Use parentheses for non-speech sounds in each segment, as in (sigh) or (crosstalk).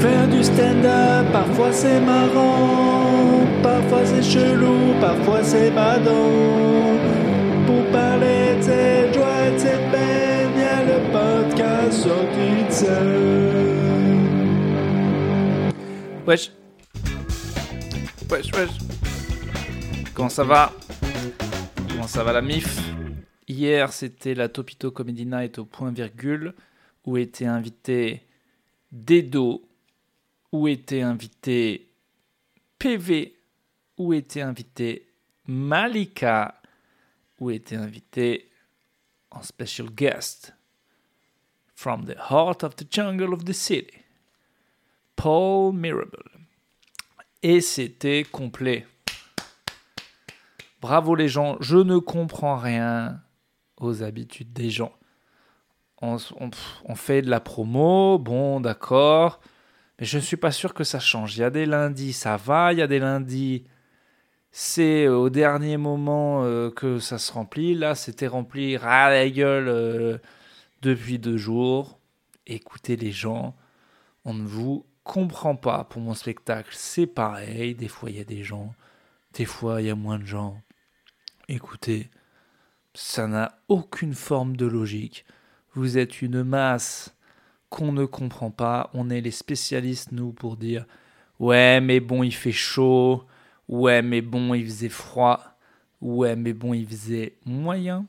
Faire du stand-up, parfois c'est marrant, parfois c'est chelou, parfois c'est badant. Pour parler de cette joie de cette peine, y a le podcast sorti de scène. Wesh. Wesh, wesh. Comment ça va? Comment ça va la MIF? Hier, c'était la Topito Comedy Night au point virgule, où était invité Dedo, où était invité PV, où était invité Malika, où était invité en special guest from the heart of the jungle of the city, Paul Mirabel. Et c'était complet. Bravo les gens, je ne comprends rien aux habitudes des gens. On, on- fait de la promo, bon d'accord, mais je ne suis pas sûr que ça change. Il y a des lundis, ça va, il y a des lundis, c'est au dernier moment euh, que ça se remplit. Là, c'était rempli à la gueule euh, depuis deux jours. Écoutez les gens, on ne vous comprend pas pour mon spectacle. C'est pareil, des fois il y a des gens, des fois il y a moins de gens. Écoutez, ça n'a aucune forme de logique. Vous êtes une masse qu'on ne comprend pas. On est les spécialistes, nous, pour dire Ouais, mais bon, il fait chaud. Ouais, mais bon, il faisait froid. Ouais, mais bon, il faisait moyen.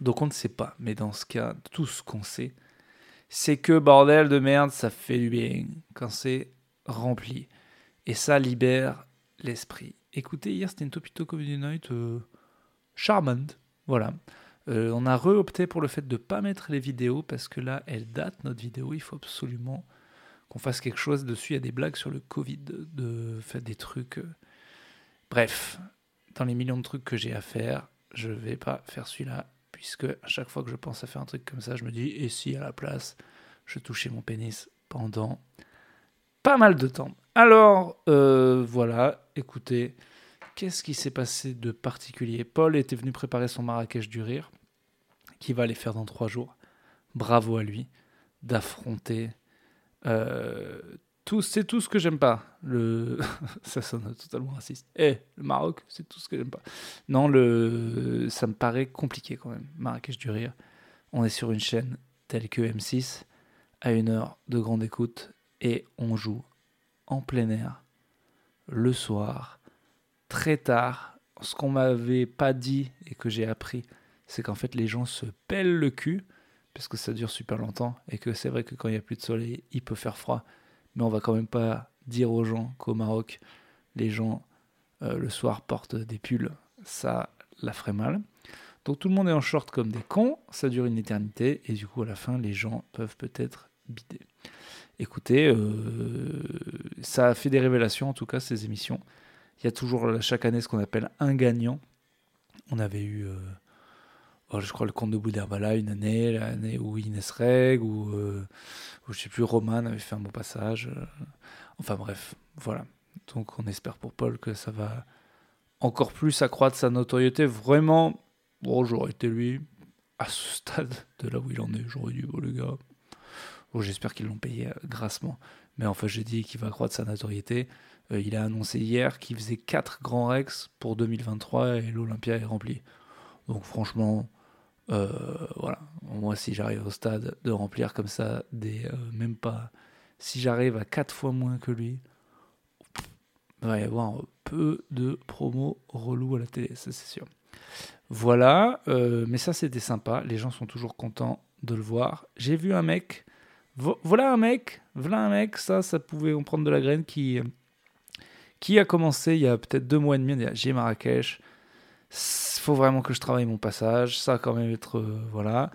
Donc on ne sait pas. Mais dans ce cas, tout ce qu'on sait, c'est que bordel de merde, ça fait du bien quand c'est rempli. Et ça libère l'esprit. Écoutez, hier, c'était une Topito Comedy Night euh, charmante. Voilà. Euh, on a re-opté pour le fait de ne pas mettre les vidéos parce que là, elle date notre vidéo. Il faut absolument qu'on fasse quelque chose dessus. Il y a des blagues sur le Covid, de faire des trucs. euh. Bref, dans les millions de trucs que j'ai à faire, je vais pas faire celui-là puisque à chaque fois que je pense à faire un truc comme ça, je me dis et si à la place, je touchais mon pénis pendant pas mal de temps. Alors, euh, voilà, écoutez, qu'est-ce qui s'est passé de particulier? Paul était venu préparer son Marrakech du rire, qui va aller faire dans trois jours. Bravo à lui d'affronter euh. C'est tout ce que j'aime pas. Le, (laughs) ça sonne totalement raciste. Eh, le Maroc, c'est tout ce que j'aime pas. Non, le, ça me paraît compliqué quand même. Marrakech du rire. On est sur une chaîne telle que M6 à une heure de grande écoute et on joue en plein air le soir très tard. Ce qu'on m'avait pas dit et que j'ai appris, c'est qu'en fait les gens se pèlent le cul parce que ça dure super longtemps et que c'est vrai que quand il y a plus de soleil, il peut faire froid. Mais on va quand même pas dire aux gens qu'au Maroc, les gens euh, le soir portent des pulls. Ça la ferait mal. Donc tout le monde est en short comme des cons, ça dure une éternité et du coup à la fin les gens peuvent peut-être bider. Écoutez, euh, ça a fait des révélations en tout cas ces émissions. Il y a toujours euh, chaque année ce qu'on appelle un gagnant. On avait eu, euh, oh, je crois, le conte de Boudherbala une année, l'année où Inès Reg, ou, euh, je sais plus, Roman avait fait un bon passage. euh. enfin bref, voilà. Donc on espère pour Paul que ça va encore plus accroître sa notoriété. Vraiment, bon, j'aurais été lui à ce stade de là où il en est. J'aurais dit, bon, les gars, bon, j'espère qu'ils l'ont payé grassement. Mais enfin, j'ai dit qu'il va accroître sa notoriété. Euh, il a annoncé hier qu'il faisait 4 grands Rex pour 2023 et l'Olympia est rempli. Donc franchement, euh, voilà. Moi, si j'arrive au stade de remplir comme ça, des euh, même pas. Si j'arrive à 4 fois moins que lui, il va y avoir peu de promos relous à la télé, ça c'est sûr. Voilà, mais ça c'était sympa. Les gens sont toujours contents de le voir. J'ai vu un mec. vo- Voilà un mec, voilà un mec, ça, ça pouvait en prendre de la graine qui, qui a commencé il y a peut-être deux mois et demi. J'ai Marrakech, il faut vraiment que je travaille mon passage, ça va quand même être. euh, voilà.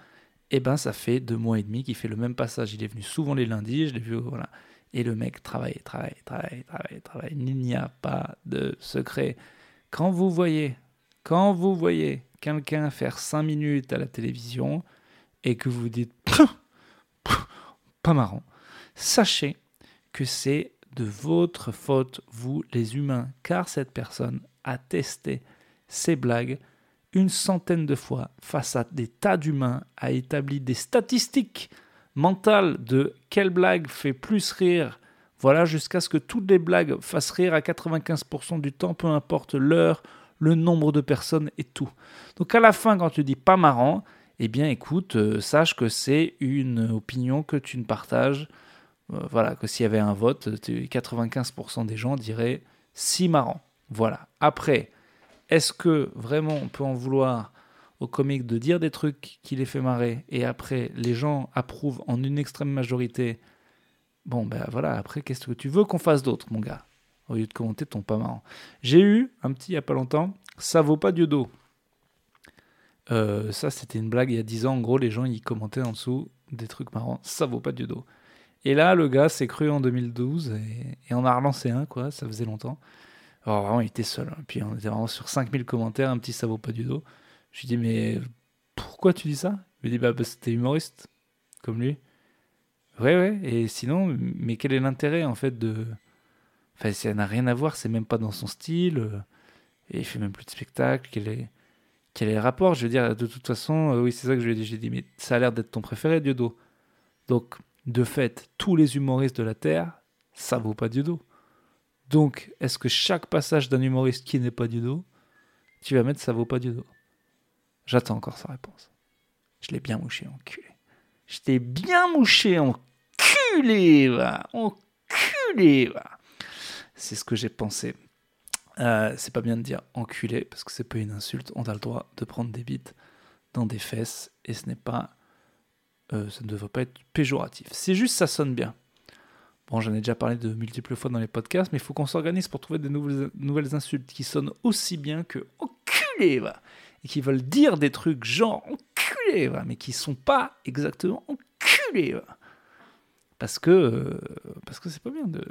Et ben ça fait deux mois et demi qu'il fait le même passage. Il est venu souvent les lundis, je l'ai vu, voilà. Et le mec travaille, travaille, travaille, travaille, travaille. Il n'y a pas de secret. Quand vous voyez, quand vous voyez quelqu'un faire cinq minutes à la télévision et que vous dites (laughs) pas marrant, sachez que c'est de votre faute, vous les humains, car cette personne a testé ces blagues une centaine de fois face à des tas d'humains, a établi des statistiques mentales de quelle blague fait plus rire Voilà, jusqu'à ce que toutes les blagues fassent rire à 95% du temps, peu importe l'heure, le nombre de personnes et tout. Donc à la fin, quand tu dis pas marrant, eh bien écoute, euh, sache que c'est une opinion que tu ne partages. Euh, voilà, que s'il y avait un vote, 95% des gens diraient si marrant. Voilà. Après, est-ce que vraiment on peut en vouloir aux comiques de dire des trucs qui les fait marrer et après les gens approuvent en une extrême majorité? Bon, ben voilà, après, qu'est-ce que tu veux qu'on fasse d'autre, mon gars? Au lieu de commenter ton pas marrant. J'ai eu un petit il n'y a pas longtemps, ça vaut pas Dieu d'eau. Euh, ça, c'était une blague il y a 10 ans. En gros, les gens ils commentaient en dessous des trucs marrants. Ça vaut pas Dieu d'eau. Et là, le gars s'est cru en 2012 et, on a relancé un, quoi. Ça faisait longtemps. Alors, vraiment, il était seul. Hein. Puis on était vraiment sur 5000 commentaires, un petit ça vaut pas du dos. Je lui dis, mais pourquoi tu dis ça? Il me dit, bah, bah c'était humoriste, comme lui. Ouais, ouais. Et sinon, mais quel est l'intérêt en fait de. Enfin, ça n'a rien à voir, c'est même pas dans son style. Euh, et il fait même plus de spectacle. Quel est, quel est le rapport? Je veux dire, de toute façon, euh, oui, c'est ça que je lui ai dit. J'ai dit, mais ça a l'air d'être ton préféré, Dieudo. Donc, de fait, tous les humoristes de la Terre, ça vaut pas Dieudo. Donc, est-ce que chaque passage d'un humoriste qui n'est pas Dieudo, tu vas mettre ça vaut pas Dieudo J'attends encore sa réponse. Je l'ai bien mouché, enculé. Je t'ai bien mouché, en enculé, va, enculé, va. C'est ce que j'ai pensé. Euh, c'est pas bien de dire enculé parce que c'est pas une insulte. On a le droit de prendre des bites dans des fesses et ce n'est pas, euh, ça ne devrait pas être péjoratif. C'est juste ça sonne bien. Bon, j'en ai déjà parlé de multiples fois dans les podcasts, mais il faut qu'on s'organise pour trouver des nouvelles, insultes qui sonnent aussi bien que enculé, et qui veulent dire des trucs genre enculé, va, mais qui sont pas exactement enculé, va parce que euh, parce que c'est pas bien de,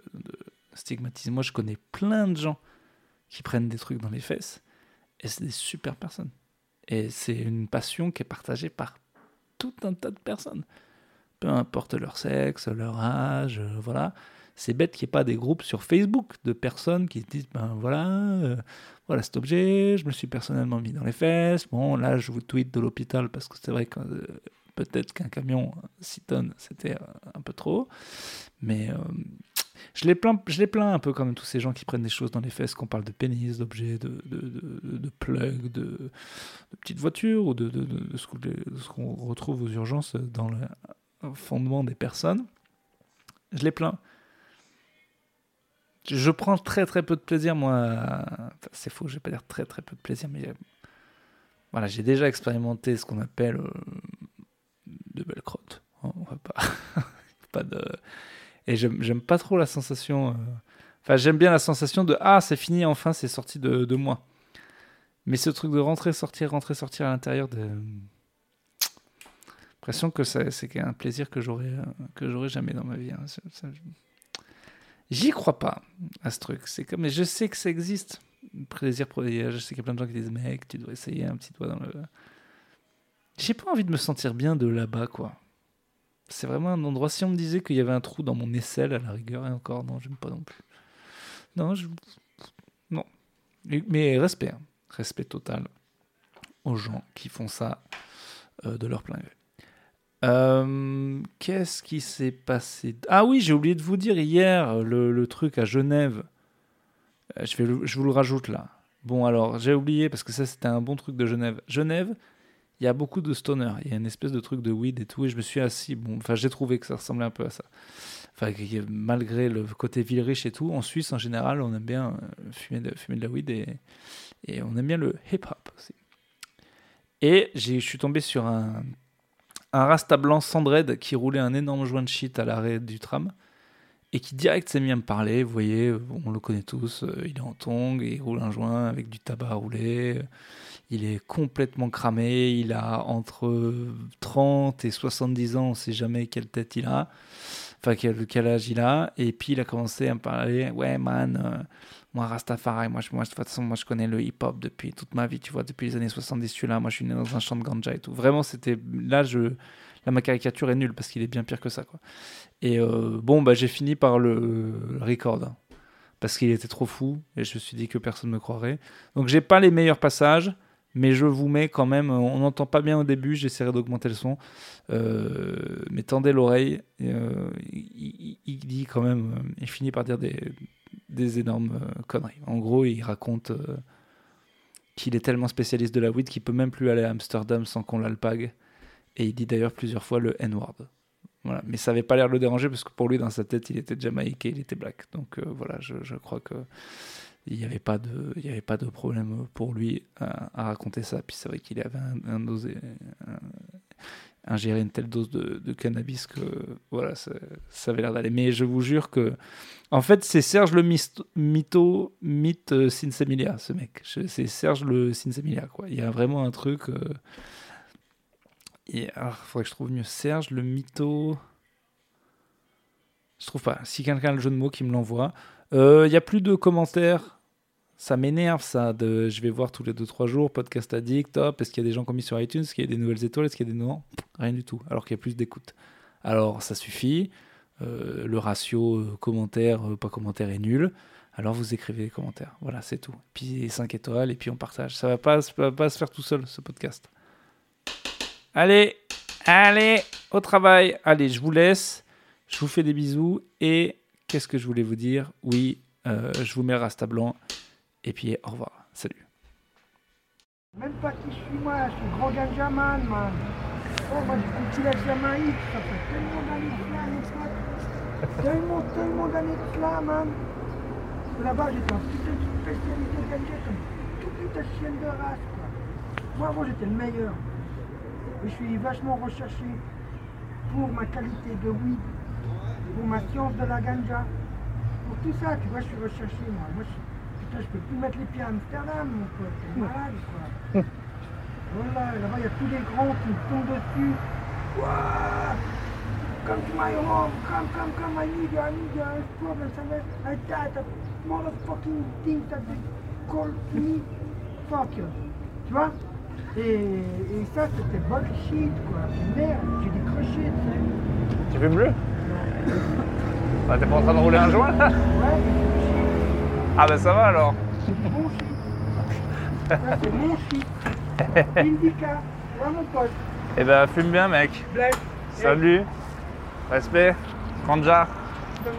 stigmatiser. Moi, je connais plein de gens qui prennent des trucs dans les fesses et c'est des super personnes. Et c'est une passion qui est partagée par tout un tas de personnes. Peu importe leur sexe, leur âge, euh, voilà. C'est bête qu'il n'y ait pas des groupes sur Facebook de personnes qui disent ben voilà, euh, voilà cet objet, je me suis personnellement mis dans les fesses. Bon, là, je vous tweet de l'hôpital parce que c'est vrai que peut-être qu'un camion 6 tonnes, c'était euh, un peu trop. Mais euh, je, les plains, un peu quand même, tous ces gens qui prennent des choses dans les fesses, qu'on parle de pénis, d'objets, de, plugs, de, petites voitures, ou de, de ce qu'on retrouve aux urgences dans le fondement des personnes. Je les plains. Je prends très très peu de plaisir, moi. c'est faux, je vais pas dire très très peu de plaisir, mais voilà, j'ai déjà expérimenté ce qu'on appelle euh, de belles crottes. On va pas, pas de. Et j'aime pas trop la sensation. Euh, enfin, j'aime bien la sensation de ah, c'est fini, enfin, c'est sorti de, de, moi. Mais ce truc de rentrer, sortir, rentrer, sortir à l'intérieur de. L'impression que c'est un plaisir que j'aurais que j'aurais jamais dans ma vie. Hein. J'y crois pas à ce truc. C'est comme, mais je sais que ça existe. Plaisir pour Je sais qu'il y a plein de gens qui disent mec, tu dois essayer un petit doigt dans le j'ai pas envie de me sentir bien de là-bas, quoi. C'est vraiment un endroit. Si on me disait qu'il y avait un trou dans mon aisselle, à la rigueur, et encore, non, j'aime pas non plus. Non, je. Non. Mais respect, hein. respect total aux gens qui font ça euh, de leur plein gré. Euh, Qu'est-ce qui s'est passé Ah oui, j'ai oublié de vous dire hier le, truc à Genève. Euh, je, vais je vous le rajoute là. Bon, alors, j'ai oublié parce que ça, c'était un bon truc de Genève. Genève, il y a beaucoup de stoner. Il y a une espèce de truc de weed et tout. Et je me suis assis. Bon, enfin, j'ai trouvé que ça ressemblait un peu à ça. Enfin, malgré le côté ville riche et tout, en Suisse, en général, on aime bien euh, fumer de, la weed et, et on aime bien le hip-hop aussi. Et je suis tombé sur un, un rasta blanc sans dread qui roulait un énorme joint de shit à l'arrêt du tram et qui direct s'est mis à me parler. Vous voyez, on le connaît tous, euh, il est en tongs, il roule un joint avec du tabac à rouler il est complètement cramé, il a entre 30 et 70 ans, on ne sait jamais quelle tête il a, enfin quel, quel, âge il a, et puis il a commencé à me parler, ouais man, euh, moi Rastafari, moi, moi de toute façon moi je connais le hip-hop depuis toute ma vie, tu vois, depuis les années 70 je suis là, moi je suis né dans un champ de ganja et tout, vraiment c'était, là je, là ma caricature est nulle parce qu'il est bien pire que ça. Et euh, bon bah j'ai fini par le, record, hein, parce qu'il était trop fou, et je me suis dit que personne ne me croirait, donc j'ai pas les meilleurs passages, Mais je vous mets quand même, on n'entend pas bien au début, j'essaierai d'augmenter le son. Euh, mais tendez l'oreille, euh, il, dit quand même, euh, il finit par dire des, énormes euh, conneries. En gros, il raconte euh, qu'il est tellement spécialiste de la weed qu'il peut même plus aller à Amsterdam sans qu'on l'alpague. Et il dit d'ailleurs plusieurs fois le N-word. Voilà. Mais ça n'avait pas l'air de le déranger parce que pour lui, dans sa tête, il était jamaïcain, il était black. Donc euh, voilà, je, crois que il n'y avait, pas de- avait pas de problème pour lui à, à raconter ça. Puis c'est vrai qu'il avait un, dosé, ingéré une telle dose de, cannabis que voilà, ça, avait l'air d'aller. Mais je vous jure que, en fait, c'est Serge le mytho, mythe euh, Sinsemilia, ce mec. C'est Serge le Sinsemilia, quoi. Il y a vraiment un truc. euh, Il faudrait que je trouve mieux. Serge le mytho. Je trouve pas. Si quelqu'un a le jeu de mots, qui me l'envoie. Euh, Il y a plus de commentaires. Ça m'énerve ça. De, je vais voir tous les 2-3 jours. Podcast addict, top. Est-ce qu'il y a des gens qui ont mis sur iTunes Est-ce qu'il y a des nouvelles étoiles Est-ce qu'il y a des non Rien du tout. Alors qu'il y a plus d'écoute. Alors ça suffit. Euh, le ratio euh, commentaire, euh, pas commentaire est nul. Alors vous écrivez des commentaires. Voilà, c'est tout. Puis 5 étoiles et puis on partage. Ça va va pas se faire tout seul ce podcast. Allez, allez, au travail. Allez, je vous laisse. Je vous fais des bisous. Et qu'est-ce que je voulais vous dire? Oui, euh, je vous mets rasta blanc. Et puis au revoir. Salut. Même pas qui je suis moi, je suis grand ganjaman, man. Oh, moi j'ai la Jamaïque, ça fait tellement d'années mon pote. Tellement, tellement d'années de cela, man. Là-bas, j'étais un putain de spécialité de comme toute putain de chienne de race, quoi. Moi, avant, j'étais le meilleur. Et je suis vachement recherché pour ma qualité de weed, pour ma science de la ganja. Pour tout ça, tu vois, je suis recherché, moi. Moi, je, putain, je peux plus mettre les pieds à Amsterdam, mon pote. C'est malade, quoi. (laughs) Voilà, là-bas, il y a tous les grands qui me tombent dessus. Ouah Come to my home, come, come, come, I need you, I need you, I have problems, I that motherfucking thing that they call to me, fuck you. Tu vois? Et, et ça, c'était bullshit, quoi. Merde, j'ai décroché, tu sais. Tu fumes plus? Bah, T'es pas en train de rouler un joint? Là Ouais, c'est Ah bah ça va alors. du bon shit. Ça, c'est mon shit. Indica, vois, mon pote. Eh ben fume bien mec. Bless. Salut. Respect. Kanja. Don't